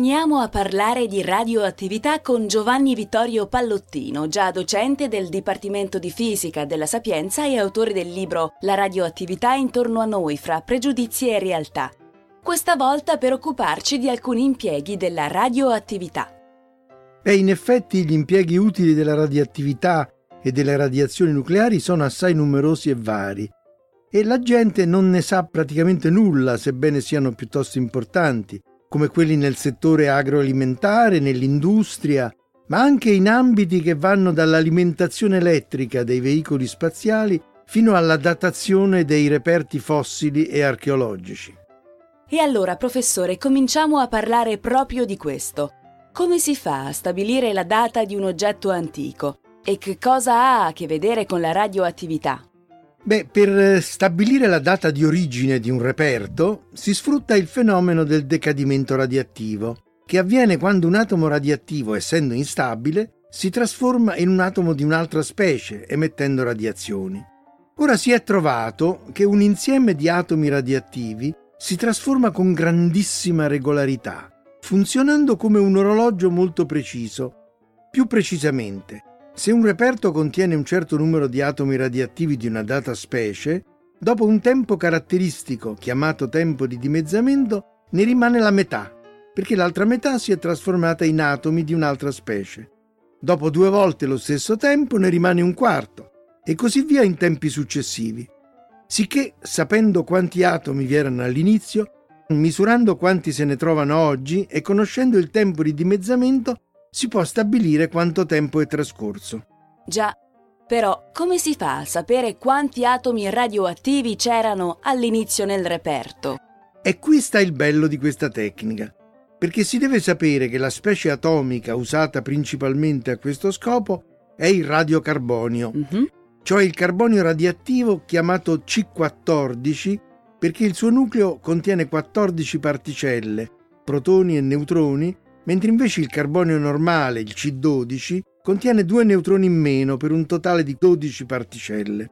Torniamo a parlare di radioattività con Giovanni Vittorio Pallottino, già docente del Dipartimento di Fisica della Sapienza e autore del libro La radioattività intorno a noi fra pregiudizi e realtà. Questa volta per occuparci di alcuni impieghi della radioattività. E in effetti gli impieghi utili della radioattività e delle radiazioni nucleari sono assai numerosi e vari. E la gente non ne sa praticamente nulla, sebbene siano piuttosto importanti come quelli nel settore agroalimentare, nell'industria, ma anche in ambiti che vanno dall'alimentazione elettrica dei veicoli spaziali fino alla datazione dei reperti fossili e archeologici. E allora, professore, cominciamo a parlare proprio di questo. Come si fa a stabilire la data di un oggetto antico? E che cosa ha a che vedere con la radioattività? Beh, per stabilire la data di origine di un reperto si sfrutta il fenomeno del decadimento radioattivo, che avviene quando un atomo radioattivo, essendo instabile, si trasforma in un atomo di un'altra specie, emettendo radiazioni. Ora si è trovato che un insieme di atomi radioattivi si trasforma con grandissima regolarità, funzionando come un orologio molto preciso. Più precisamente, se un reperto contiene un certo numero di atomi radioattivi di una data specie, dopo un tempo caratteristico, chiamato tempo di dimezzamento, ne rimane la metà, perché l'altra metà si è trasformata in atomi di un'altra specie. Dopo due volte lo stesso tempo ne rimane un quarto, e così via in tempi successivi. Sicché, sapendo quanti atomi vi erano all'inizio, misurando quanti se ne trovano oggi e conoscendo il tempo di dimezzamento, si può stabilire quanto tempo è trascorso. Già, però come si fa a sapere quanti atomi radioattivi c'erano all'inizio nel reperto? E qui sta il bello di questa tecnica, perché si deve sapere che la specie atomica usata principalmente a questo scopo è il radiocarbonio, mm-hmm. cioè il carbonio radioattivo chiamato C14 perché il suo nucleo contiene 14 particelle, protoni e neutroni, mentre invece il carbonio normale, il C12, contiene due neutroni in meno per un totale di 12 particelle.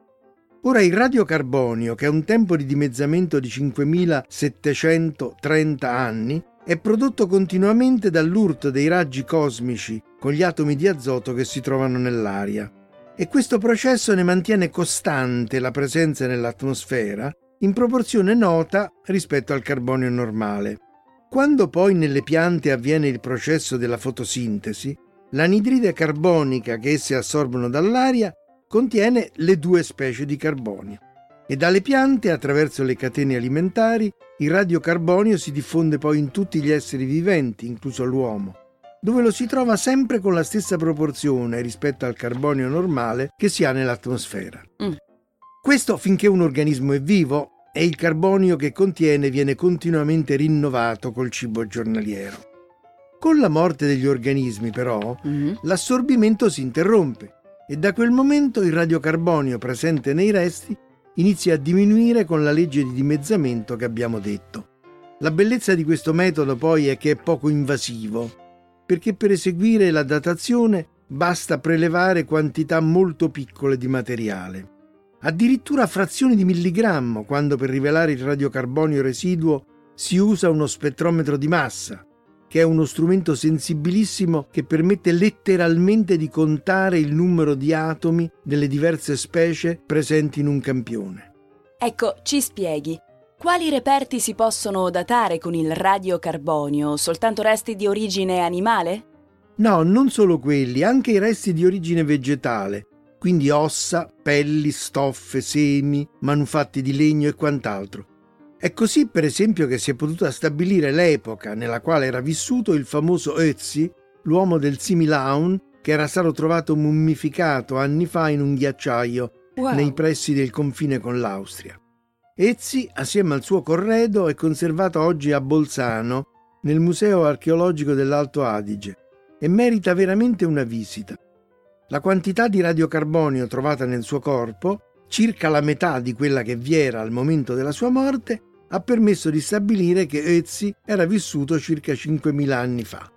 Ora il radiocarbonio, che ha un tempo di dimezzamento di 5730 anni, è prodotto continuamente dall'urto dei raggi cosmici con gli atomi di azoto che si trovano nell'aria. E questo processo ne mantiene costante la presenza nell'atmosfera in proporzione nota rispetto al carbonio normale. Quando poi nelle piante avviene il processo della fotosintesi, l'anidride carbonica che esse assorbono dall'aria contiene le due specie di carbonio. E dalle piante, attraverso le catene alimentari, il radiocarbonio si diffonde poi in tutti gli esseri viventi, incluso l'uomo, dove lo si trova sempre con la stessa proporzione rispetto al carbonio normale che si ha nell'atmosfera. Mm. Questo finché un organismo è vivo e il carbonio che contiene viene continuamente rinnovato col cibo giornaliero. Con la morte degli organismi, però, mm-hmm. l'assorbimento si interrompe e da quel momento il radiocarbonio presente nei resti inizia a diminuire con la legge di dimezzamento che abbiamo detto. La bellezza di questo metodo poi è che è poco invasivo, perché per eseguire la datazione basta prelevare quantità molto piccole di materiale addirittura frazioni di milligrammo quando per rivelare il radiocarbonio residuo si usa uno spettrometro di massa, che è uno strumento sensibilissimo che permette letteralmente di contare il numero di atomi delle diverse specie presenti in un campione. Ecco, ci spieghi. Quali reperti si possono datare con il radiocarbonio? Soltanto resti di origine animale? No, non solo quelli, anche i resti di origine vegetale, quindi ossa, pelli, stoffe, semi, manufatti di legno e quant'altro. È così, per esempio, che si è potuta stabilire l'epoca nella quale era vissuto il famoso Ötzi, l'uomo del Similaun, che era stato trovato mummificato anni fa in un ghiacciaio wow. nei pressi del confine con l'Austria. Ezzi, assieme al suo corredo, è conservato oggi a Bolzano, nel Museo archeologico dell'Alto Adige. e merita veramente una visita. La quantità di radiocarbonio trovata nel suo corpo, circa la metà di quella che vi era al momento della sua morte, ha permesso di stabilire che Ötzi era vissuto circa 5.000 anni fa.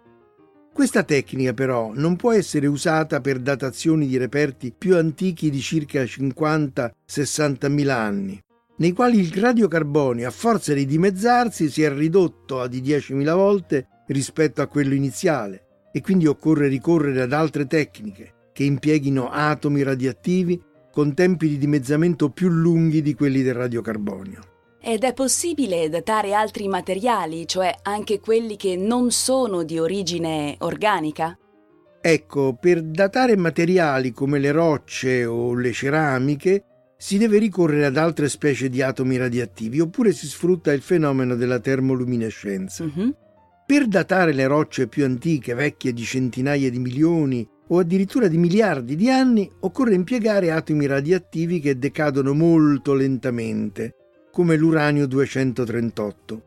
Questa tecnica però non può essere usata per datazioni di reperti più antichi di circa 50-60 mila anni, nei quali il radiocarbonio a forza di dimezzarsi si è ridotto a di 10.000 volte rispetto a quello iniziale e quindi occorre ricorrere ad altre tecniche che impieghino atomi radioattivi con tempi di dimezzamento più lunghi di quelli del radiocarbonio. Ed è possibile datare altri materiali, cioè anche quelli che non sono di origine organica? Ecco, per datare materiali come le rocce o le ceramiche si deve ricorrere ad altre specie di atomi radioattivi oppure si sfrutta il fenomeno della termoluminescenza. Uh-huh. Per datare le rocce più antiche, vecchie di centinaia di milioni o addirittura di miliardi di anni, occorre impiegare atomi radioattivi che decadono molto lentamente come l'uranio 238.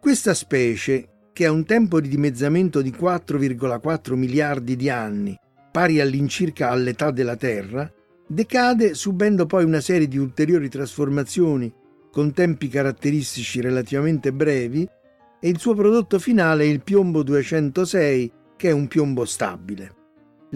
Questa specie, che ha un tempo di dimezzamento di 4,4 miliardi di anni, pari all'incirca all'età della Terra, decade subendo poi una serie di ulteriori trasformazioni con tempi caratteristici relativamente brevi e il suo prodotto finale è il piombo 206 che è un piombo stabile.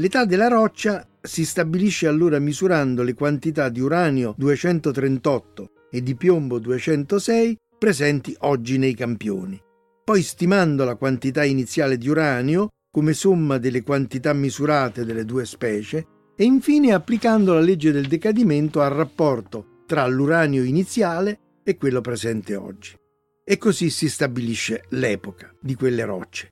L'età della roccia si stabilisce allora misurando le quantità di uranio 238 e di piombo 206 presenti oggi nei campioni. Poi stimando la quantità iniziale di uranio come somma delle quantità misurate delle due specie e infine applicando la legge del decadimento al rapporto tra l'uranio iniziale e quello presente oggi. E così si stabilisce l'epoca di quelle rocce.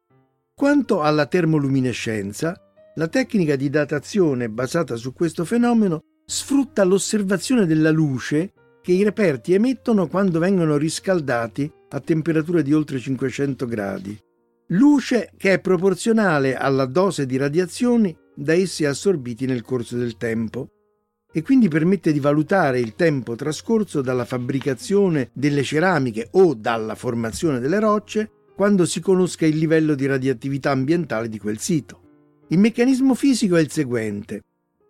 Quanto alla termoluminescenza, la tecnica di datazione basata su questo fenomeno sfrutta l'osservazione della luce che i reperti emettono quando vengono riscaldati a temperatura di oltre 500 gradi. Luce che è proporzionale alla dose di radiazioni da essi assorbiti nel corso del tempo e quindi permette di valutare il tempo trascorso dalla fabbricazione delle ceramiche o dalla formazione delle rocce quando si conosca il livello di radioattività ambientale di quel sito. Il meccanismo fisico è il seguente.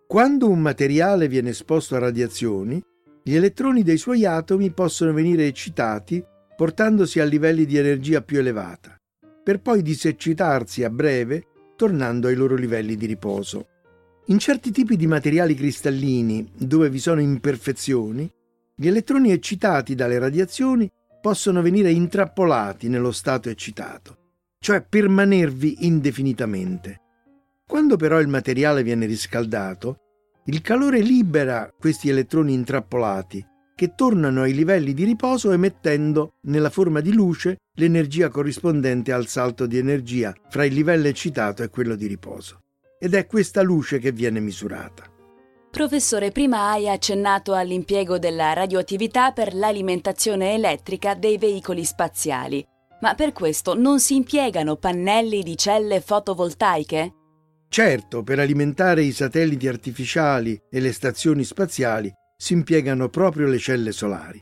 Quando un materiale viene esposto a radiazioni, gli elettroni dei suoi atomi possono venire eccitati portandosi a livelli di energia più elevata, per poi diseccitarsi a breve tornando ai loro livelli di riposo. In certi tipi di materiali cristallini, dove vi sono imperfezioni, gli elettroni eccitati dalle radiazioni possono venire intrappolati nello stato eccitato, cioè permanervi indefinitamente. Quando però il materiale viene riscaldato, il calore libera questi elettroni intrappolati che tornano ai livelli di riposo emettendo, nella forma di luce, l'energia corrispondente al salto di energia fra il livello eccitato e quello di riposo. Ed è questa luce che viene misurata. Professore, prima hai accennato all'impiego della radioattività per l'alimentazione elettrica dei veicoli spaziali, ma per questo non si impiegano pannelli di celle fotovoltaiche? Certo, per alimentare i satelliti artificiali e le stazioni spaziali si impiegano proprio le celle solari.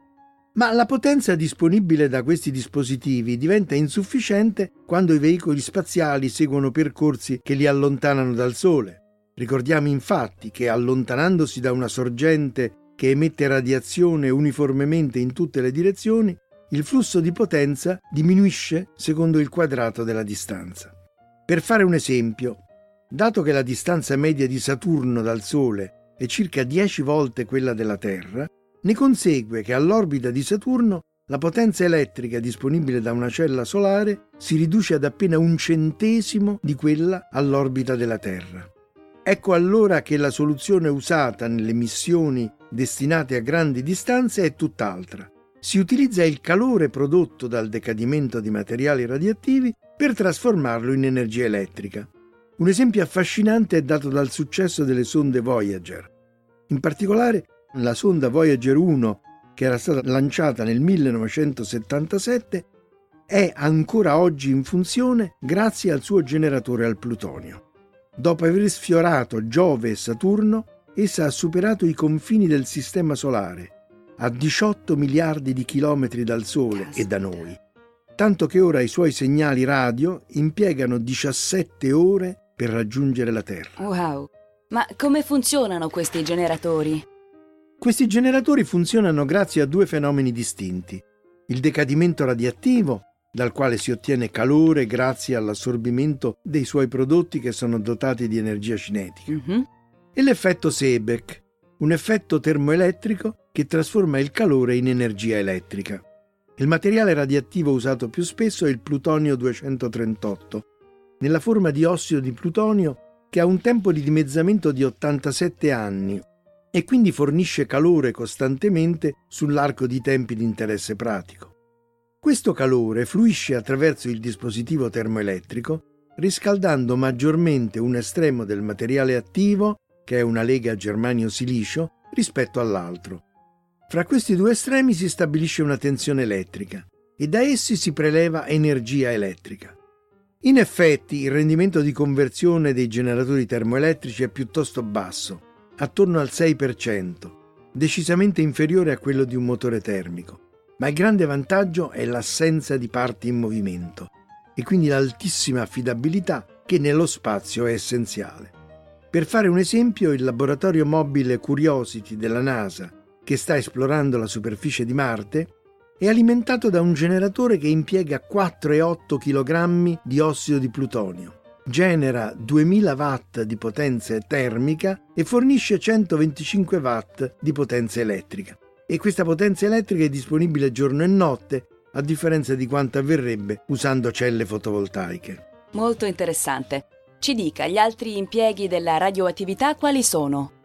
Ma la potenza disponibile da questi dispositivi diventa insufficiente quando i veicoli spaziali seguono percorsi che li allontanano dal Sole. Ricordiamo infatti che allontanandosi da una sorgente che emette radiazione uniformemente in tutte le direzioni, il flusso di potenza diminuisce secondo il quadrato della distanza. Per fare un esempio, Dato che la distanza media di Saturno dal Sole è circa 10 volte quella della Terra, ne consegue che all'orbita di Saturno la potenza elettrica disponibile da una cella solare si riduce ad appena un centesimo di quella all'orbita della Terra. Ecco allora che la soluzione usata nelle missioni destinate a grandi distanze è tutt'altra. Si utilizza il calore prodotto dal decadimento di materiali radioattivi per trasformarlo in energia elettrica. Un esempio affascinante è dato dal successo delle sonde Voyager. In particolare la sonda Voyager 1, che era stata lanciata nel 1977, è ancora oggi in funzione grazie al suo generatore al plutonio. Dopo aver sfiorato Giove e Saturno, essa ha superato i confini del Sistema Solare, a 18 miliardi di chilometri dal Sole e da noi, tanto che ora i suoi segnali radio impiegano 17 ore per raggiungere la Terra. Wow! Ma come funzionano questi generatori? Questi generatori funzionano grazie a due fenomeni distinti. Il decadimento radioattivo, dal quale si ottiene calore grazie all'assorbimento dei suoi prodotti che sono dotati di energia cinetica, Mhm. e l'effetto Seebeck, un effetto termoelettrico che trasforma il calore in energia elettrica. Il materiale radioattivo usato più spesso è il plutonio 238, nella forma di ossido di plutonio che ha un tempo di dimezzamento di 87 anni e quindi fornisce calore costantemente sull'arco di tempi di interesse pratico. Questo calore fluisce attraverso il dispositivo termoelettrico riscaldando maggiormente un estremo del materiale attivo, che è una lega germanio-silicio, rispetto all'altro. Fra questi due estremi si stabilisce una tensione elettrica e da essi si preleva energia elettrica. In effetti il rendimento di conversione dei generatori termoelettrici è piuttosto basso, attorno al 6%, decisamente inferiore a quello di un motore termico, ma il grande vantaggio è l'assenza di parti in movimento e quindi l'altissima affidabilità che nello spazio è essenziale. Per fare un esempio, il laboratorio mobile Curiosity della NASA, che sta esplorando la superficie di Marte, è alimentato da un generatore che impiega 4,8 kg di ossido di plutonio, genera 2000 watt di potenza termica e fornisce 125 watt di potenza elettrica. E questa potenza elettrica è disponibile giorno e notte, a differenza di quanto avverrebbe usando celle fotovoltaiche. Molto interessante. Ci dica, gli altri impieghi della radioattività quali sono?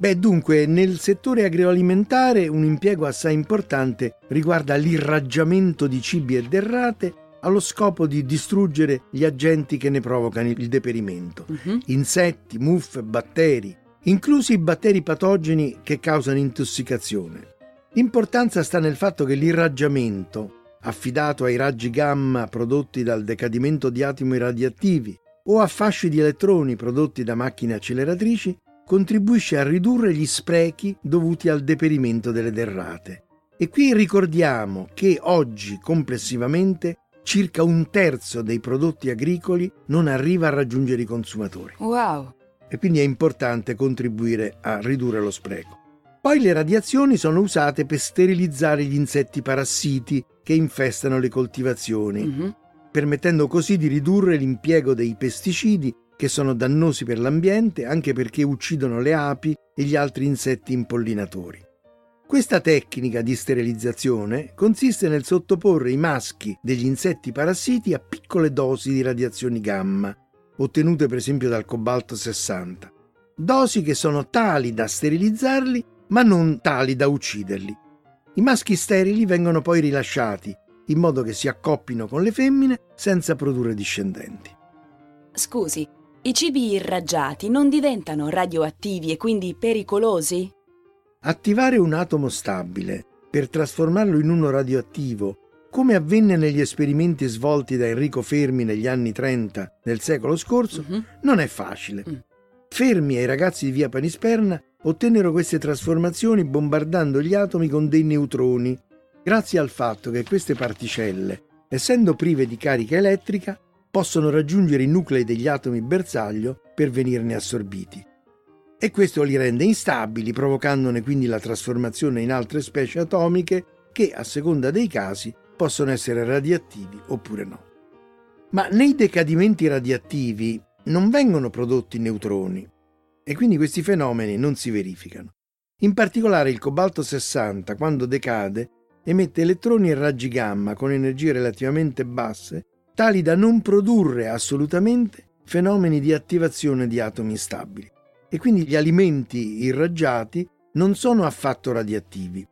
Beh, dunque, nel settore agroalimentare un impiego assai importante riguarda l'irraggiamento di cibi e derrate allo scopo di distruggere gli agenti che ne provocano il deperimento. Mhm. Insetti, muffe, batteri, inclusi i batteri patogeni che causano intossicazione. L'importanza sta nel fatto che l'irraggiamento, affidato ai raggi gamma prodotti dal decadimento di atomi radioattivi o a fasci di elettroni prodotti da macchine acceleratrici, contribuisce a ridurre gli sprechi dovuti al deperimento delle derrate. E qui ricordiamo che oggi complessivamente circa un terzo dei prodotti agricoli non arriva a raggiungere i consumatori Wow! e quindi è importante contribuire a ridurre lo spreco. Poi le radiazioni sono usate per sterilizzare gli insetti parassiti che infestano le coltivazioni, Mhm. permettendo così di ridurre l'impiego dei pesticidi che sono dannosi per l'ambiente anche perché uccidono le api e gli altri insetti impollinatori. Questa tecnica di sterilizzazione consiste nel sottoporre i maschi degli insetti parassiti a piccole dosi di radiazioni gamma, ottenute per esempio dal cobalto 60, dosi che sono tali da sterilizzarli ma non tali da ucciderli. I maschi sterili vengono poi rilasciati in modo che si accoppino con le femmine senza produrre discendenti. Scusi, i cibi irraggiati non diventano radioattivi e quindi pericolosi? Attivare un atomo stabile per trasformarlo in uno radioattivo, come avvenne negli esperimenti svolti da Enrico Fermi negli anni 30 del secolo scorso, Mhm. non è facile. Mm. Fermi e i ragazzi di via Panisperna ottennero queste trasformazioni bombardando gli atomi con dei neutroni, grazie al fatto che queste particelle, essendo prive di carica elettrica, possono raggiungere i nuclei degli atomi bersaglio per venirne assorbiti. E questo li rende instabili, provocandone quindi la trasformazione in altre specie atomiche che, a seconda dei casi, possono essere radioattivi oppure no. Ma nei decadimenti radioattivi non vengono prodotti neutroni e quindi questi fenomeni non si verificano. In particolare il cobalto 60, quando decade, emette elettroni e raggi gamma con energie relativamente basse, tali da non produrre assolutamente fenomeni di attivazione di atomi instabili. E quindi gli alimenti irraggiati non sono affatto radioattivi.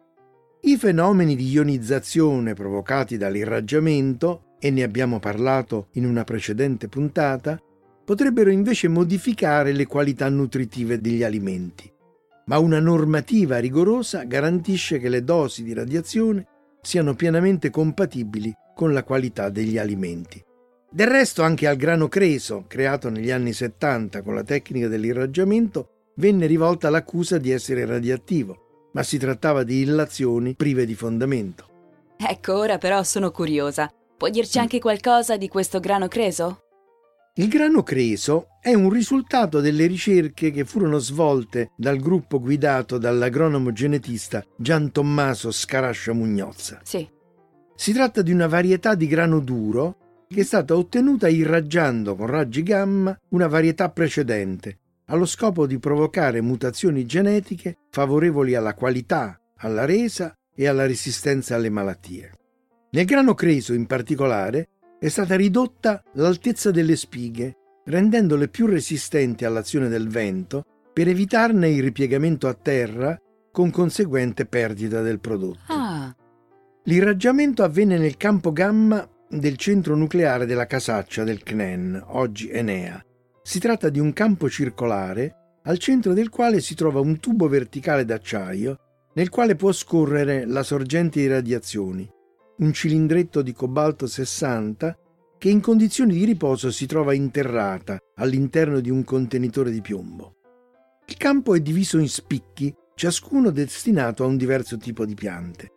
I fenomeni di ionizzazione provocati dall'irraggiamento, e ne abbiamo parlato in una precedente puntata, potrebbero invece modificare le qualità nutritive degli alimenti. Ma una normativa rigorosa garantisce che le dosi di radiazione siano pienamente compatibili con la qualità degli alimenti. Del resto anche al grano creso, creato negli anni 70 con la tecnica dell'irraggiamento, venne rivolta l'accusa di essere radioattivo, ma si trattava di illazioni prive di fondamento. Ecco, ora però sono curiosa. Può dirci anche qualcosa di questo grano creso? Il grano creso è un risultato delle ricerche che furono svolte dal gruppo guidato dall'agronomo genetista Gian Tommaso Scarascia Mugnozza. Sì. Si tratta di una varietà di grano duro che è stata ottenuta irraggiando con raggi gamma una varietà precedente, allo scopo di provocare mutazioni genetiche favorevoli alla qualità, alla resa e alla resistenza alle malattie. Nel grano creso in particolare è stata ridotta l'altezza delle spighe, rendendole più resistenti all'azione del vento per evitarne il ripiegamento a terra con conseguente perdita del prodotto. L'irraggiamento avvenne nel campo gamma del centro nucleare della casaccia del CNEN, oggi Enea. Si tratta di un campo circolare al centro del quale si trova un tubo verticale d'acciaio nel quale può scorrere la sorgente di radiazioni, un cilindretto di cobalto 60 che in condizioni di riposo si trova interrata all'interno di un contenitore di piombo. Il campo è diviso in spicchi, ciascuno destinato a un diverso tipo di piante.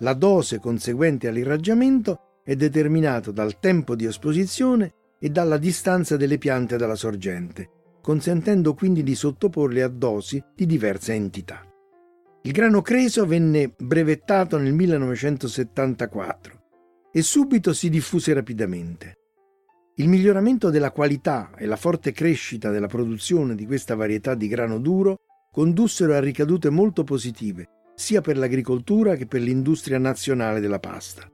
La dose conseguente all'irraggiamento è determinata dal tempo di esposizione e dalla distanza delle piante dalla sorgente, consentendo quindi di sottoporle a dosi di diversa entità. Il grano creso venne brevettato nel 1974 e subito si diffuse rapidamente. Il miglioramento della qualità e la forte crescita della produzione di questa varietà di grano duro condussero a ricadute molto positive sia per l'agricoltura che per l'industria nazionale della pasta.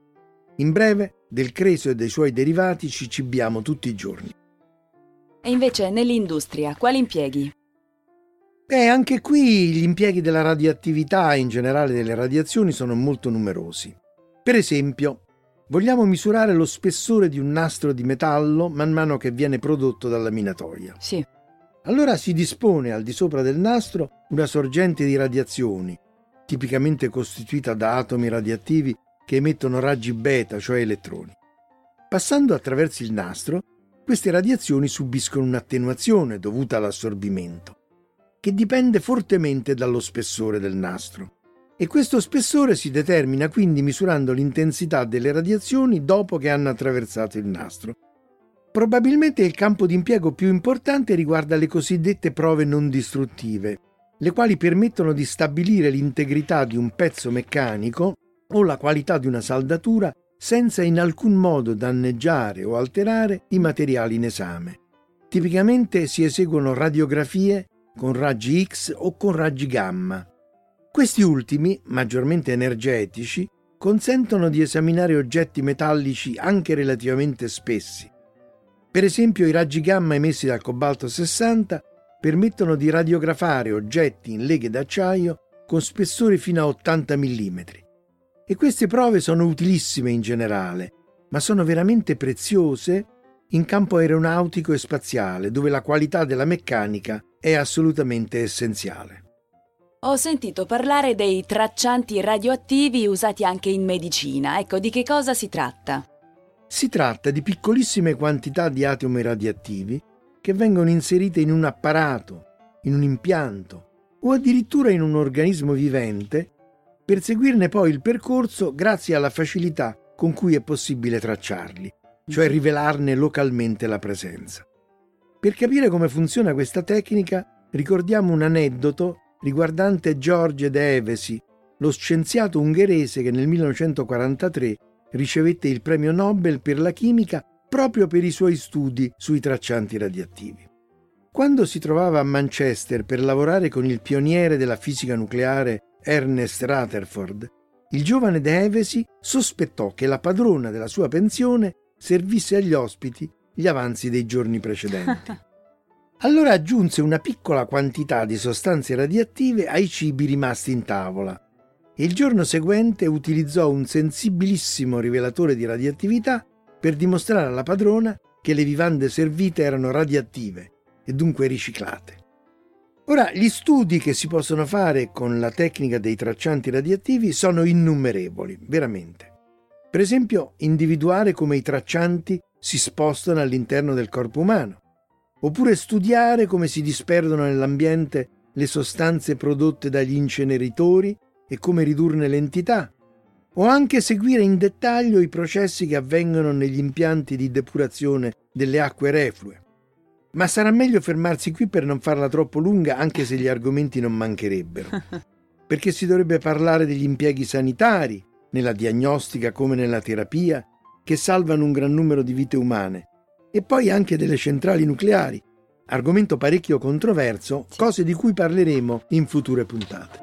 In breve, del creso e dei suoi derivati ci cibiamo tutti i giorni. E invece nell'industria, quali impieghi? E anche qui gli impieghi della radioattività e in generale delle radiazioni sono molto numerosi. Per esempio, vogliamo misurare lo spessore di un nastro di metallo man mano che viene prodotto dalla minatoria. Sì. Allora si dispone al di sopra del nastro una sorgente di radiazioni, tipicamente costituita da atomi radioattivi che emettono raggi beta, cioè elettroni. Passando attraverso il nastro, queste radiazioni subiscono un'attenuazione dovuta all'assorbimento che dipende fortemente dallo spessore del nastro. E questo spessore si determina quindi misurando l'intensità delle radiazioni dopo che hanno attraversato il nastro. Probabilmente il campo di impiego più importante riguarda le cosiddette prove non distruttive, le quali permettono di stabilire l'integrità di un pezzo meccanico o la qualità di una saldatura senza in alcun modo danneggiare o alterare i materiali in esame. Tipicamente si eseguono radiografie con raggi X o con raggi gamma. Questi ultimi, maggiormente energetici, consentono di esaminare oggetti metallici anche relativamente spessi. Per esempio i raggi gamma emessi dal cobalto 60 permettono di radiografare oggetti in leghe d'acciaio con spessore fino a 80 mm. E queste prove sono utilissime in generale, ma sono veramente preziose in campo aeronautico e spaziale, dove la qualità della meccanica è assolutamente essenziale. Ho sentito parlare dei traccianti radioattivi usati anche in medicina. Ecco, di che cosa si tratta? Si tratta di piccolissime quantità di atomi radioattivi che vengono inserite in un apparato, in un impianto o addirittura in un organismo vivente per seguirne poi il percorso grazie alla facilità con cui è possibile tracciarli, cioè rivelarne localmente la presenza. Per capire come funziona questa tecnica, ricordiamo un aneddoto riguardante George De Evesi, lo scienziato ungherese che nel 1943 ricevette il premio Nobel per la chimica proprio per i suoi studi sui traccianti radioattivi. Quando si trovava a Manchester per lavorare con il pioniere della fisica nucleare Ernest Rutherford, il giovane De Evesi sospettò che la padrona della sua pensione servisse agli ospiti gli avanzi dei giorni precedenti. Allora aggiunse una piccola quantità di sostanze radioattive ai cibi rimasti in tavola e il giorno seguente utilizzò un sensibilissimo rivelatore di radioattività per dimostrare alla padrona che le vivande servite erano radioattive e dunque riciclate. Ora, gli studi che si possono fare con la tecnica dei traccianti radioattivi sono innumerevoli, veramente. Per esempio, individuare come i traccianti si spostano all'interno del corpo umano, oppure studiare come si disperdono nell'ambiente le sostanze prodotte dagli inceneritori e come ridurne l'entità, o anche seguire in dettaglio i processi che avvengono negli impianti di depurazione delle acque reflue. Ma sarà meglio fermarsi qui per non farla troppo lunga, anche se gli argomenti non mancherebbero. Perché si dovrebbe parlare degli impieghi sanitari, nella diagnostica come nella terapia, che salvano un gran numero di vite umane, e poi anche delle centrali nucleari, argomento parecchio controverso, cose di cui parleremo in future puntate.